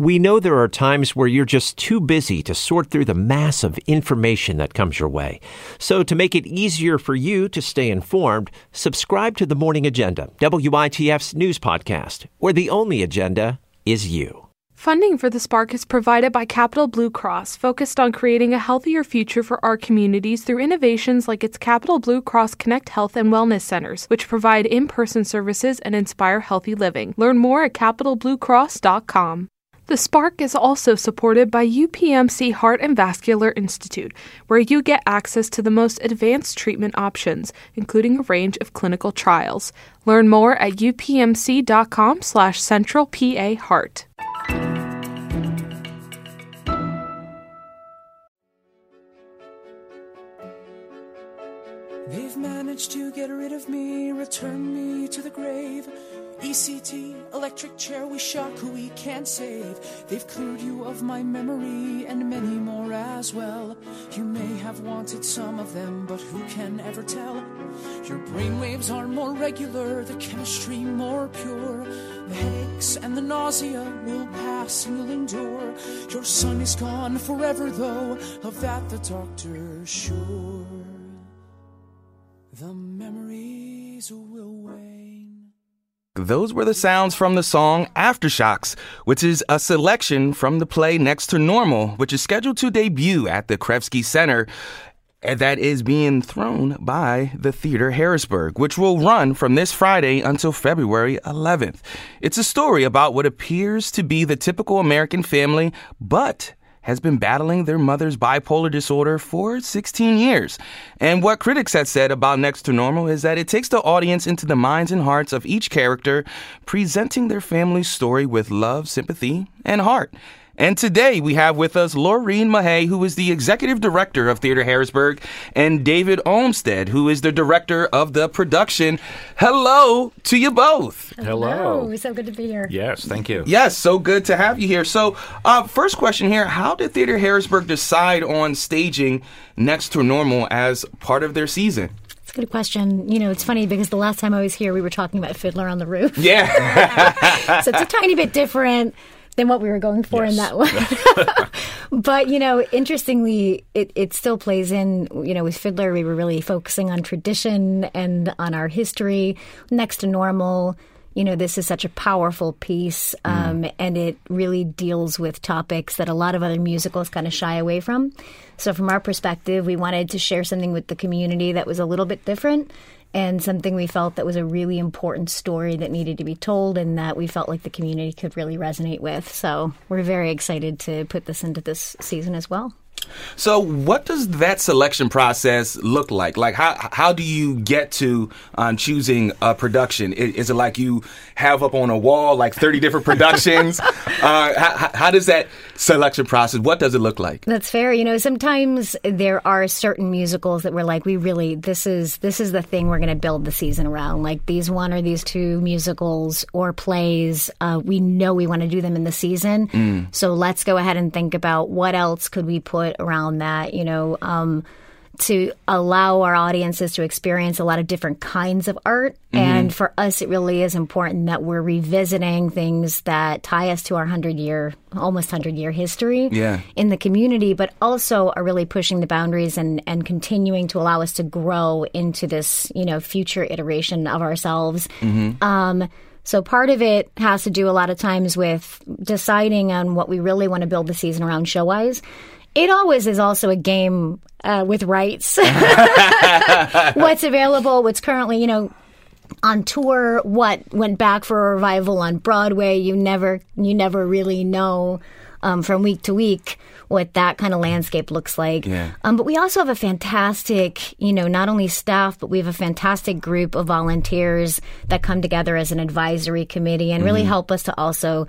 We know there are times where you're just too busy to sort through the mass of information that comes your way. So, to make it easier for you to stay informed, subscribe to the Morning Agenda, WITF's news podcast, where the only agenda is you. Funding for the Spark is provided by Capital Blue Cross, focused on creating a healthier future for our communities through innovations like its Capital Blue Cross Connect Health and Wellness Centers, which provide in person services and inspire healthy living. Learn more at capitalbluecross.com. The Spark is also supported by UPMC Heart and Vascular Institute, where you get access to the most advanced treatment options, including a range of clinical trials. Learn more at upmc.com slash centralpaheart. They've managed to get rid of me, return me to the grave. ECT, electric chair, we shock who we can't save. They've cleared you of my memory and many more as well. You may have wanted some of them, but who can ever tell? Your brainwaves are more regular, the chemistry more pure. The headaches and the nausea will pass and you'll endure. Your son is gone forever, though, of that the doctor's sure. The memories will wane. Those were the sounds from the song Aftershocks, which is a selection from the play Next to Normal, which is scheduled to debut at the Krevsky Center. And that is being thrown by the Theater Harrisburg, which will run from this Friday until February 11th. It's a story about what appears to be the typical American family, but has been battling their mother's bipolar disorder for 16 years. And what critics have said about Next to Normal is that it takes the audience into the minds and hearts of each character, presenting their family's story with love, sympathy, and heart. And today we have with us Laureen Mahay, who is the executive director of Theater Harrisburg, and David Olmstead, who is the director of the production. Hello to you both. Hello. So good to be here. Yes, thank you. Yes, so good to have you here. So, uh, first question here How did Theater Harrisburg decide on staging Next to Normal as part of their season? It's a good question. You know, it's funny because the last time I was here, we were talking about Fiddler on the Roof. Yeah. so it's a tiny bit different than what we were going for yes. in that one. but, you know, interestingly, it, it still plays in, you know, with Fiddler, we were really focusing on tradition and on our history. Next to normal, you know, this is such a powerful piece, um, mm. and it really deals with topics that a lot of other musicals kind of shy away from. So, from our perspective, we wanted to share something with the community that was a little bit different and something we felt that was a really important story that needed to be told and that we felt like the community could really resonate with. So we're very excited to put this into this season as well. So, what does that selection process look like? Like, how how do you get to um, choosing a production? Is, is, it like you have up on a wall like thirty different productions? uh, how, how, does that selection process? What does it look like? That's fair. You know, sometimes there are certain musicals that we're like, we really this is this is the thing we're going to build the season around. Like these one or these two musicals or plays, uh, we know we want to do them in the season. Mm. So let's go ahead and think about what else could we put around that, you know, um, to allow our audiences to experience a lot of different kinds of art. Mm-hmm. And for us, it really is important that we're revisiting things that tie us to our 100 year, almost 100 year history yeah. in the community, but also are really pushing the boundaries and, and continuing to allow us to grow into this, you know, future iteration of ourselves. Mm-hmm. Um, so part of it has to do a lot of times with deciding on what we really want to build the season around show wise. It always is also a game uh, with rights. what's available, what's currently, you know, on tour, what went back for a revival on Broadway. You never, you never really know um, from week to week what that kind of landscape looks like. Yeah. Um, but we also have a fantastic, you know, not only staff, but we have a fantastic group of volunteers that come together as an advisory committee and really mm-hmm. help us to also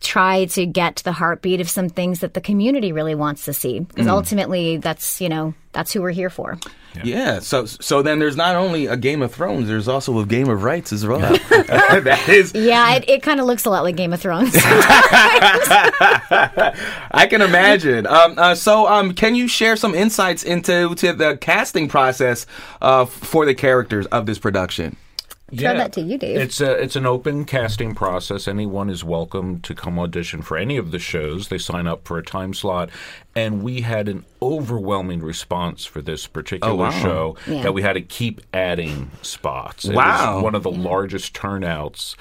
try to get to the heartbeat of some things that the community really wants to see. Because mm. ultimately that's you know that's who we're here for. Yeah. yeah. so so then there's not only a game of thrones there's also a game of rights as well. That is yeah it, it kind of looks a lot like game of thrones. I can imagine. Um, uh, so um, can you share some insights into to the casting process uh, for the characters of this production throw that to you, Dave. It's a, it's an open casting process. Anyone is welcome to come audition for any of the shows. They sign up for a time slot, and we had an overwhelming response for this particular Oh, wow. show Yeah. that we had to keep adding spots. It Wow. was one of the largest turnouts.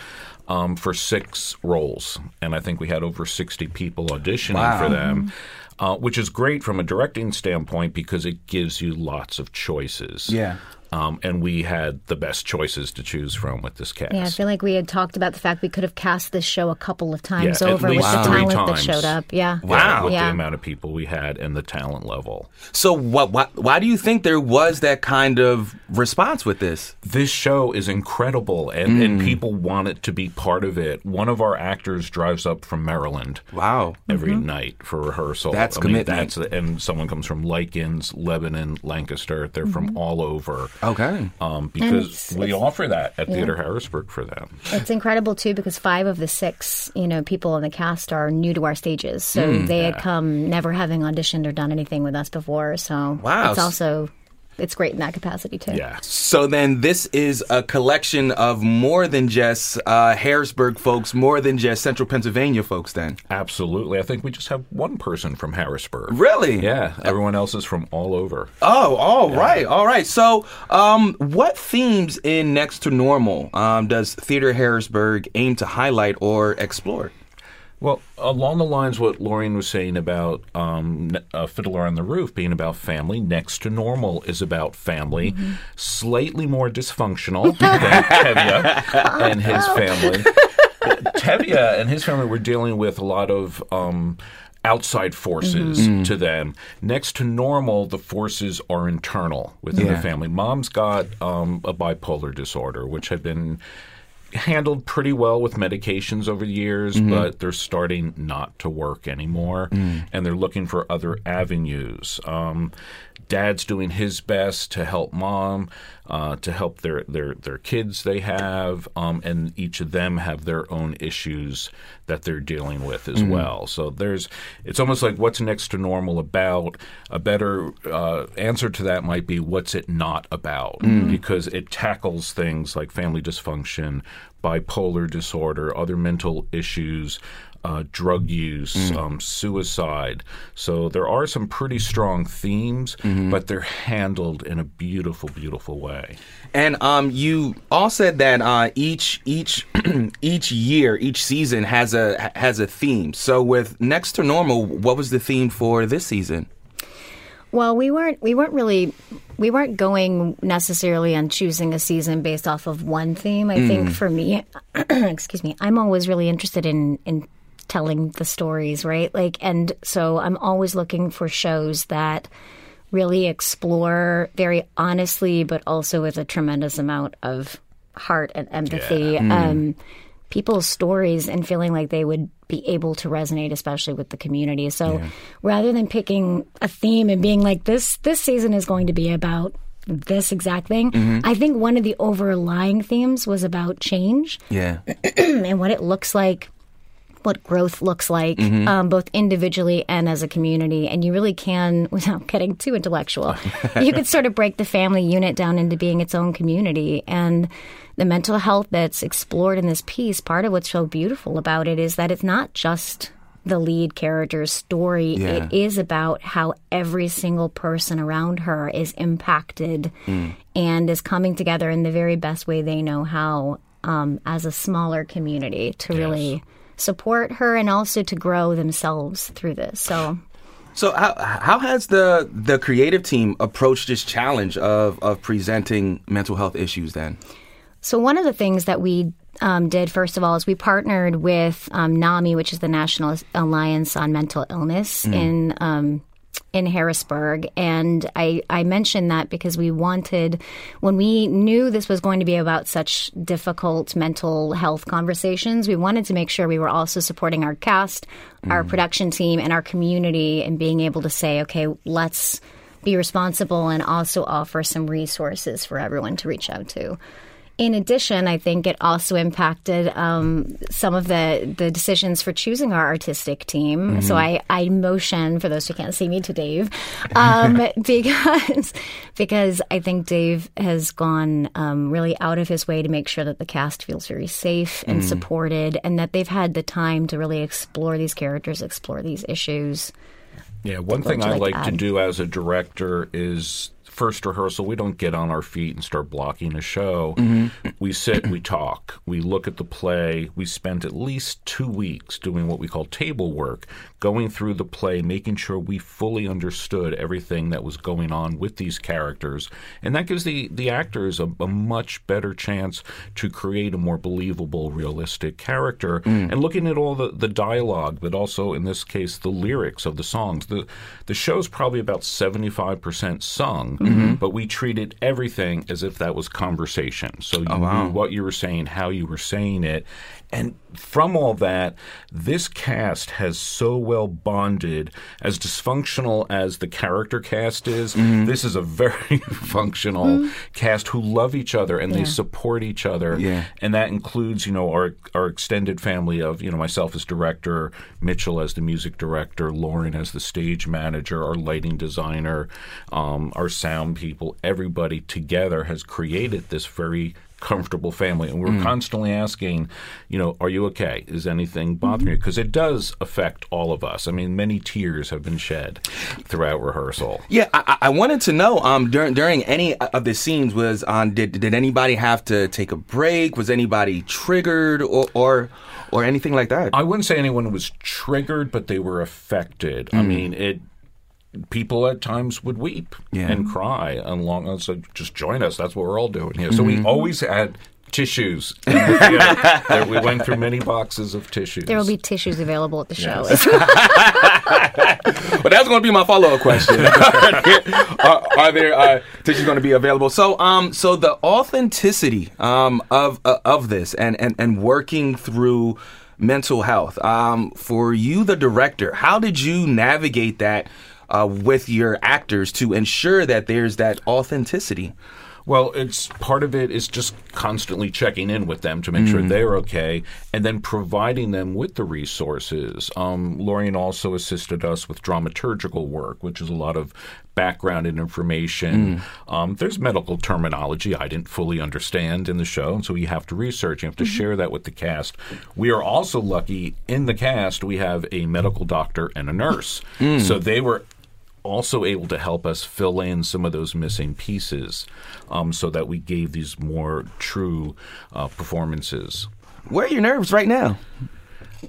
Um, for six roles, and I think we had over sixty people auditioning Wow. for them, uh, which is great from a directing standpoint because it gives you lots of choices. Yeah. Um, and we had the best choices to choose from with this cast. Yeah, I feel like we had talked about the fact we could have cast this show a couple of times Yeah, at over with least the three talent that times. showed up. Yeah. Wow. With the amount of people we had and the talent level. So what, what why do you think there was that kind of response with this? This show is incredible, and, and mm. people want it to be part of it. One of our actors drives up from Maryland Wow. every mm-hmm. night for rehearsal. That's I mean, commitment. that's and someone comes from Lykens, Lebanon, Lancaster. They're from mm-hmm. all over. Okay. Um, because it's- we it's- offer that at Theater Harrisburg for them. It's incredible too because five of the six, you know, people in the cast are new to our stages. So Mm, they had come never having auditioned or done anything with us before. So Wow. it's also it's great in that capacity too. Yeah. So then this is a collection of more than just uh, Harrisburg folks, more than just Central Pennsylvania folks then. Absolutely. I think we just have one person from Harrisburg. Really? Yeah. Everyone else is from all over. Oh, all right, all right. So, um, what themes in Next to Normal um, does Theater Harrisburg aim to highlight or explore? Well, along the lines what Lorraine was saying about um, uh, Fiddler on the Roof being about family, Next to Normal is about family, slightly more dysfunctional than Tevye and his family. Tevye and his family were dealing with a lot of um, outside forces to them. Next to normal, the forces are internal within Yeah. the family. Mom's got um, a bipolar disorder, which had been handled pretty well with medications over the years, but they're starting not to work anymore, and they're looking for other avenues. Um, Dad's doing his best to help mom, uh, to help their, their, their kids they have, um, and each of them have their own issues that they're dealing with as well. So there's, it's almost like what's next to normal about. A better uh, answer to that might be what's it not about, because it tackles things like family dysfunction, bipolar disorder, other mental issues. Uh, drug use, um, suicide. So there are some pretty strong themes, but they're handled in a beautiful, beautiful way. And um, you all said that uh, each each each year, each season has a has a theme. So with Next to Normal, what was the theme for this season? Well, we weren't we weren't really we weren't going necessarily on choosing a season based off of one theme. I think for me, excuse me, I'm always really interested in in telling the stories, right? Like and so I'm always looking for shows that really explore very honestly but also with a tremendous amount of heart and empathy um people's stories and feeling like they would be able to resonate especially with the community. So rather than picking a theme and being like this this season is going to be about this exact thing i think one of the overlying themes was about change. Yeah. and what it looks like, what growth looks like, um, both individually and as a community. And you really can, without getting too intellectual, you could sort of break the family unit down into being its own community. And the mental health that's explored in this piece, part of what's so beautiful about it is that it's not just the lead character's story. Yeah. It is about how every single person around her is impacted and is coming together in the very best way they know how um, as a smaller community to really support her and also to grow themselves through this. So So how how has the the creative team approached this challenge of of presenting mental health issues then? So one of the things that we um, did first of all is we partnered with um, NAMI, which is the National Alliance on Mental Illness in um, in Harrisburg, and I, I mentioned that because we wanted when we knew this was going to be about such difficult mental health conversations, we wanted to make sure we were also supporting our cast, our mm. production team, and our community, and being able to say, okay, let's be responsible and also offer some resources for everyone to reach out to In addition, I think it also impacted um, some of the, the decisions for choosing our artistic team. So I, I motion for those who can't see me to Dave um, because because I think Dave has gone um, really out of his way to make sure that the cast feels very safe and supported, and that they've had the time to really explore these characters, explore these issues. Yeah, one thing I like like to do as a director is first rehearsal, we don't get on our feet and start blocking a show. Mm-hmm. We sit, we talk, we look at the play. We spent at least two weeks doing what we call table work, going through the play, making sure we fully understood everything that was going on with these characters. And that gives the, the actors a, a much better chance to create a more believable, realistic character. Mm. And looking at all the, the dialogue, but also in this case, the lyrics of the songs. The, the show's probably about 75% sung, Mm-hmm. but we treated everything as if that was conversation. So oh, you knew what you were saying, how you were saying it. And from all that, this cast has so well bonded. As dysfunctional as the character cast is, mm-hmm. this is a very functional mm-hmm. cast who love each other and they support each other. Yeah. And that includes, you know, our our extended family of, you know, myself as director, Mitchell as the music director, Lauren as the stage manager, our lighting designer, um, our sound people. Everybody together has created this very comfortable family and we're mm. constantly asking you know are you okay is anything bothering you mm-hmm. because it does affect all of us i mean many tears have been shed throughout rehearsal Yeah, I, I- wanted to know um, during during any of the scenes was on did did anybody have to take a break? Was anybody triggered or or, or anything like that? I wouldn't say anyone was triggered, but they were affected. I mm. mean, it. People at times would weep Yeah. and cry, and long as so just join us. That's what we're all doing here. So we always had tissues. in the we went through many boxes of tissues. There will be tissues available at the show. but that's going to be my follow up question. are, are there uh, tissues going to be available? So, um, so the authenticity um, of uh, of this and, and and working through mental health um, for you, the director, how did you navigate that uh, with your actors to ensure that there's that authenticity? Well, it's part of it is just constantly checking in with them to make sure they're okay, and then providing them with the resources. Um, Lorien also assisted us with dramaturgical work, which is a lot of background and information. Um, there's medical terminology I didn't fully understand in the show, and so you have to research. You have to share that with the cast. We are also lucky in the cast. We have a medical doctor and a nurse, so they were also able to help us fill in some of those missing pieces um, so that we gave these more true uh, performances. Where are your nerves right now?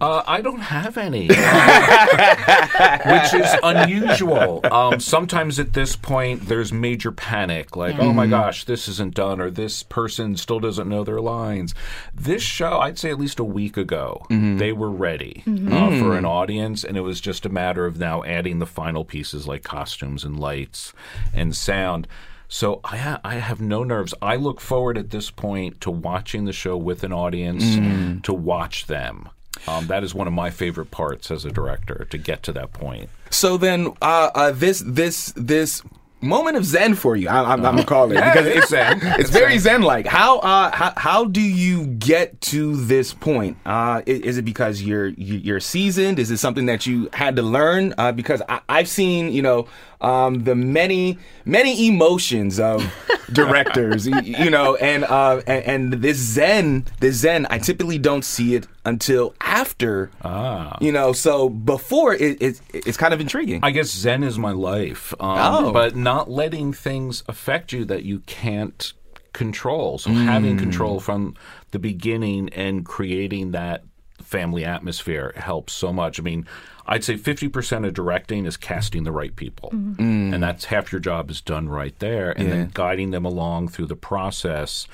Uh, I don't have any, uh, which is unusual. Um, sometimes at this point, there's major panic, like, oh my gosh, this isn't done, or this person still doesn't know their lines. This show, I'd say at least a week ago, they were ready uh, for an audience, and it was just a matter of now adding the final pieces like costumes and lights and sound. So I, ha- I have no nerves. I look forward at this point to watching the show with an audience, to watch them. Um, that is one of my favorite parts as a director to get to that point. So then, uh, uh, this this this moment of zen for you, I, I'm, I'm gonna call it because it's zen. It's very zen like. How uh how, how do you get to this point? Uh, is, is it because you're you- you're seasoned? Is it something that you had to learn? Uh, because I, I've seen you know um the many many emotions of directors, you know, and uh and, and this zen this zen I typically don't see it until after. Ah. You know, so before it, it it's kind of intriguing. I guess Zen is my life, um, Oh. but not letting things affect you that you can't control. So having control from the beginning and creating that family atmosphere helps so much. I mean, I'd say 50% of directing is casting the right people. Mm-hmm. And that's half your job is done right there. And Yeah. then guiding them along through the process.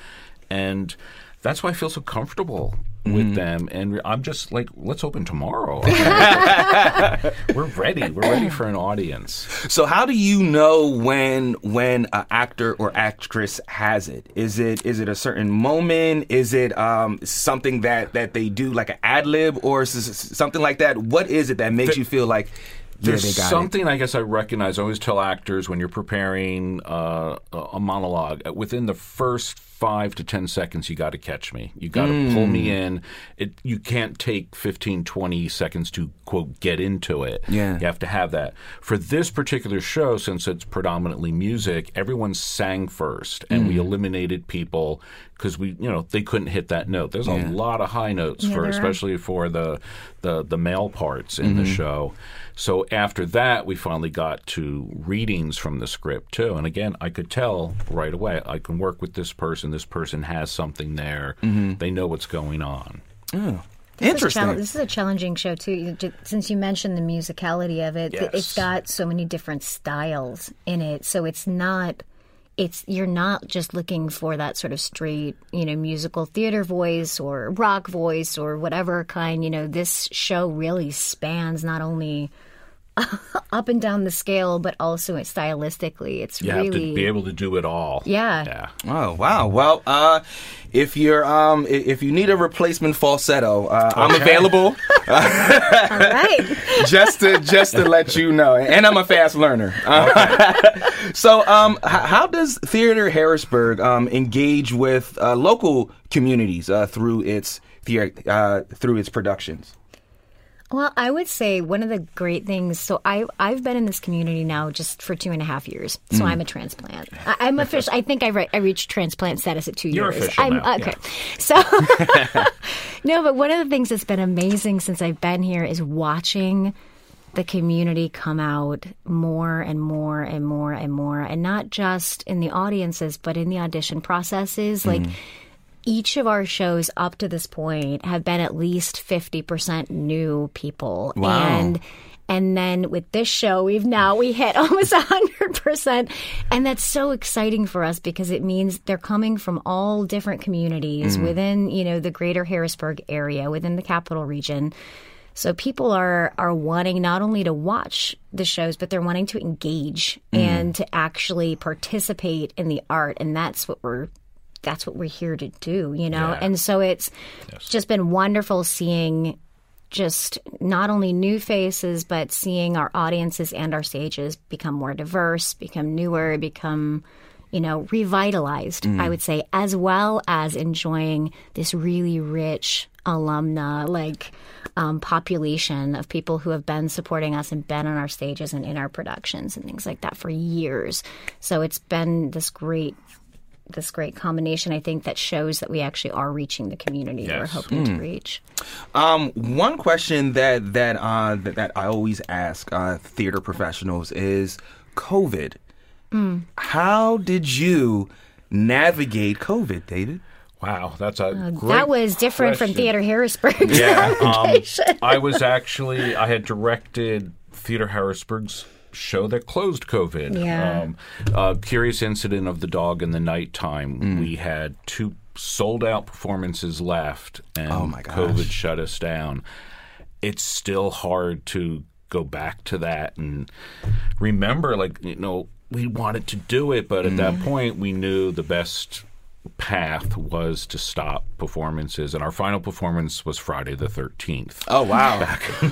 And that's why I feel so comfortable with them. And I'm just like, let's open tomorrow. We're ready. We're ready for an audience. So how do you know when when an actor or actress has it? Is it is it a certain moment? Is it um, something that that they do like an ad lib or something like that? What is it that makes you feel like yeah, There's something I guess I recognize. I always tell actors when you're preparing uh, a a monologue, uh, within the first five to ten seconds, you got to catch me. You got to pull me hmm. in. It you can't take 15, 20 seconds to quote get into it. Yeah. you have to have that. For this particular show, since it's predominantly music, everyone sang first, and we hmm. eliminated people because we you know they couldn't hit that note. There's a lot of high notes Yeah, for there are. especially for the the the male parts in the mm-hmm. show. So after that, we finally got to readings from the script too. And again, I could tell right away. I can work with this person. This person has something there. Mm-hmm. They know what's going on. Oh, this is Interesting. chal- this is a challenging show too. Since you mentioned the musicality of it, Yes. it's got so many different styles in it. So it's not. It's you're not just looking for that sort of straight, you know, musical theater voice or rock voice or whatever kind. You know, this show really spans not only up and down the scale, but also it stylistically. It's You really have to be able to do it all. Yeah. Yeah. Oh wow! Well, uh, if you're um, if you need a replacement falsetto, uh, I'm available. all right. just to just to let you know, and I'm a fast learner. Uh, so, um, h- how does Theater Harrisburg um, engage with uh, local communities uh, through its thea- uh, through its productions? Well, I would say one of the great things. So I I've been in this community now just for two and a half years. So Mm. I'm a transplant. I, I'm official. I think I, re- I reached transplant status at 2 You're years. official I'm now, okay. So no, but one of the things that's been amazing since I've been here is watching the community come out more and more and more and more, and not just in the audiences, but in the audition processes. Like each of our shows up to this point have been at least 50% new people. Wow. And and then with this show, we've now we hit almost 100%. And that's so exciting for us because it means they're coming from all different communities mm. within, you know, the greater Harrisburg area, within the capital region. So people are are wanting not only to watch the shows, but they're wanting to engage mm. and to actually participate in the art, and that's what we're that's what we're here to do, you know. Yeah. And so it's just been wonderful seeing just not only new faces, but seeing our audiences and our stages become more diverse, become newer, become you know revitalized. I would say, as well as enjoying this really rich alumna like um, population of people who have been supporting us and been on our stages and in our productions and things like that for years. So it's been this great this great combination I think that shows that we actually are reaching the community that we're Yes. hoping to reach. Um, one question that that uh, that, that I always ask uh, theater professionals is COVID. How did you navigate COVID, David? Wow, that's a great Uh, that was different from. Theater Harrisburg. Yeah, um, I was actually I had directed Theater Harrisburg's show that closed COVID. Yeah. Um, uh, Curious Incident of the Dog in the Nighttime. We had two sold out performances left, and Oh, my. COVID shut us down. It's still hard to go back to that and remember, like you know, we wanted to do it, but at that point, we knew the best path was to stop performances and our final performance was Friday the 13th. Oh wow!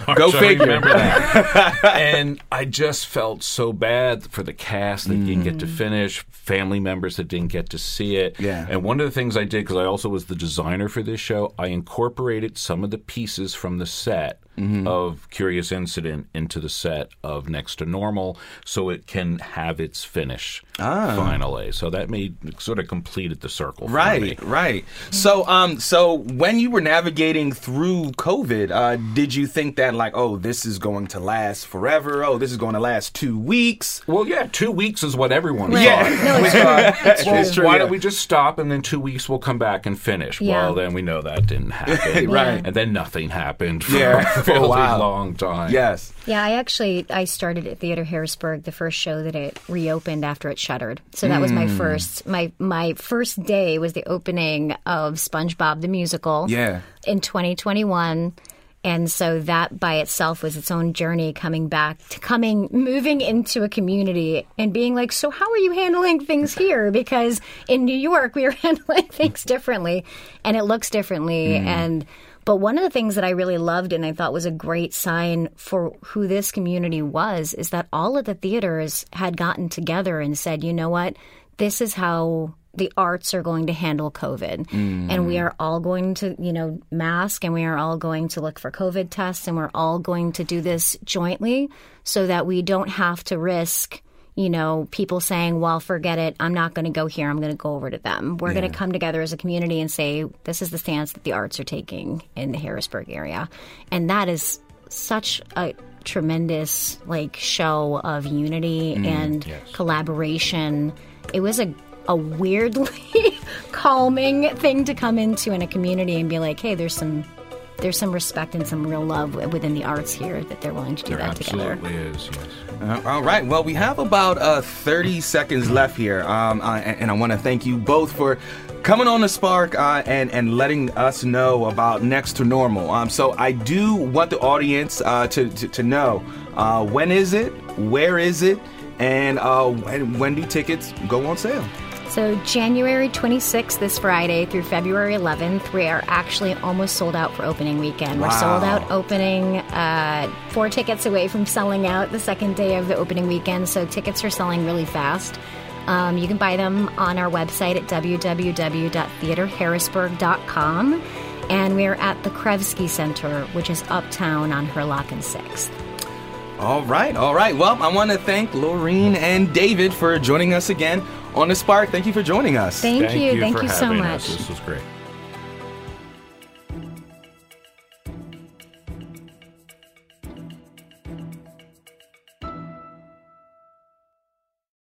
Go So I figure. remember that. and I just felt so bad for the cast that didn't get to mm. finish, family members that didn't get to see it. Yeah. And one of the things I did, because I also was the designer for this show, I incorporated some of the pieces from the set of Curious Incident into the set of Next to Normal so it can have its finish finally. So that made sort of completed the circle. For Right, me. right. So, um, so when you were navigating through COVID, uh, did you think that like, oh, this is going to last forever? Oh, this is going to last two weeks? Well, yeah, two weeks is what everyone Yeah. thought. No, it's true. It's Well, true. true, why yeah. don't we just stop and then two weeks we'll come back and finish? Yeah. Well, then we know that didn't happen. Right. And then nothing happened for Yeah, a for a while. long time. Yes. Yeah, I actually I started at Theater Harrisburg, the first show that it reopened after it shuttered. So that was my Hmm. first my my first day was the opening of SpongeBob the musical. Yeah. In 2021. And so that by itself was its own journey coming back to coming moving into a community and being like, so how are you handling things here? Because in New York we are handling things differently and it looks differently and but one of the things that I really loved and I thought was a great sign for who this community was is that all of the theaters had gotten together and said, you know what, this is how the arts are going to handle COVID. And we are all going to, you know, mask and we are all going to look for COVID tests and we're all going to do this jointly so that we don't have to risk, you know, people saying, well, forget it. I'm not going to go here. I'm going to go over to them. We're going to come together as a community and say, this is the stance that the arts are taking in the Harrisburg area. And that is such a tremendous like show of unity mm, and collaboration. It was a a weirdly calming thing to come into in a community and be like, hey, there's some there's some respect and some real love within the arts here that they're willing to do There that together. absolutely is, yes. Uh, all right. Well, we have about uh, 30 seconds left here, um, uh, and, and I want to thank you both for coming on the Spark uh, and and letting us know about Next to Normal. Um, so I do want the audience uh, to, to to know uh, when is it, where is it, and uh, when, when do tickets go on sale? So January 26th, this Friday, through February 11th, we are actually almost sold out for opening weekend. We're sold out opening, uh, four tickets away from selling out the second day of the opening weekend. So tickets are selling really fast. Um, you can buy them on our website at www.theaterharrisburg.com. And we're at the Krevsky Center, which is uptown on Hurlock and 6th. All right, all right. Well, I want to thank Laureen and David for joining us again on the Spark. Thank you for joining us. Thank, you. Thank for you so much. us. This was great.